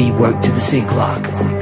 We work to the sync clock.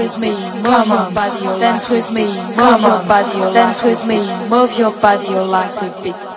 With me, move your body, dance with me, move your body, dance with me, move your body, you like the beat.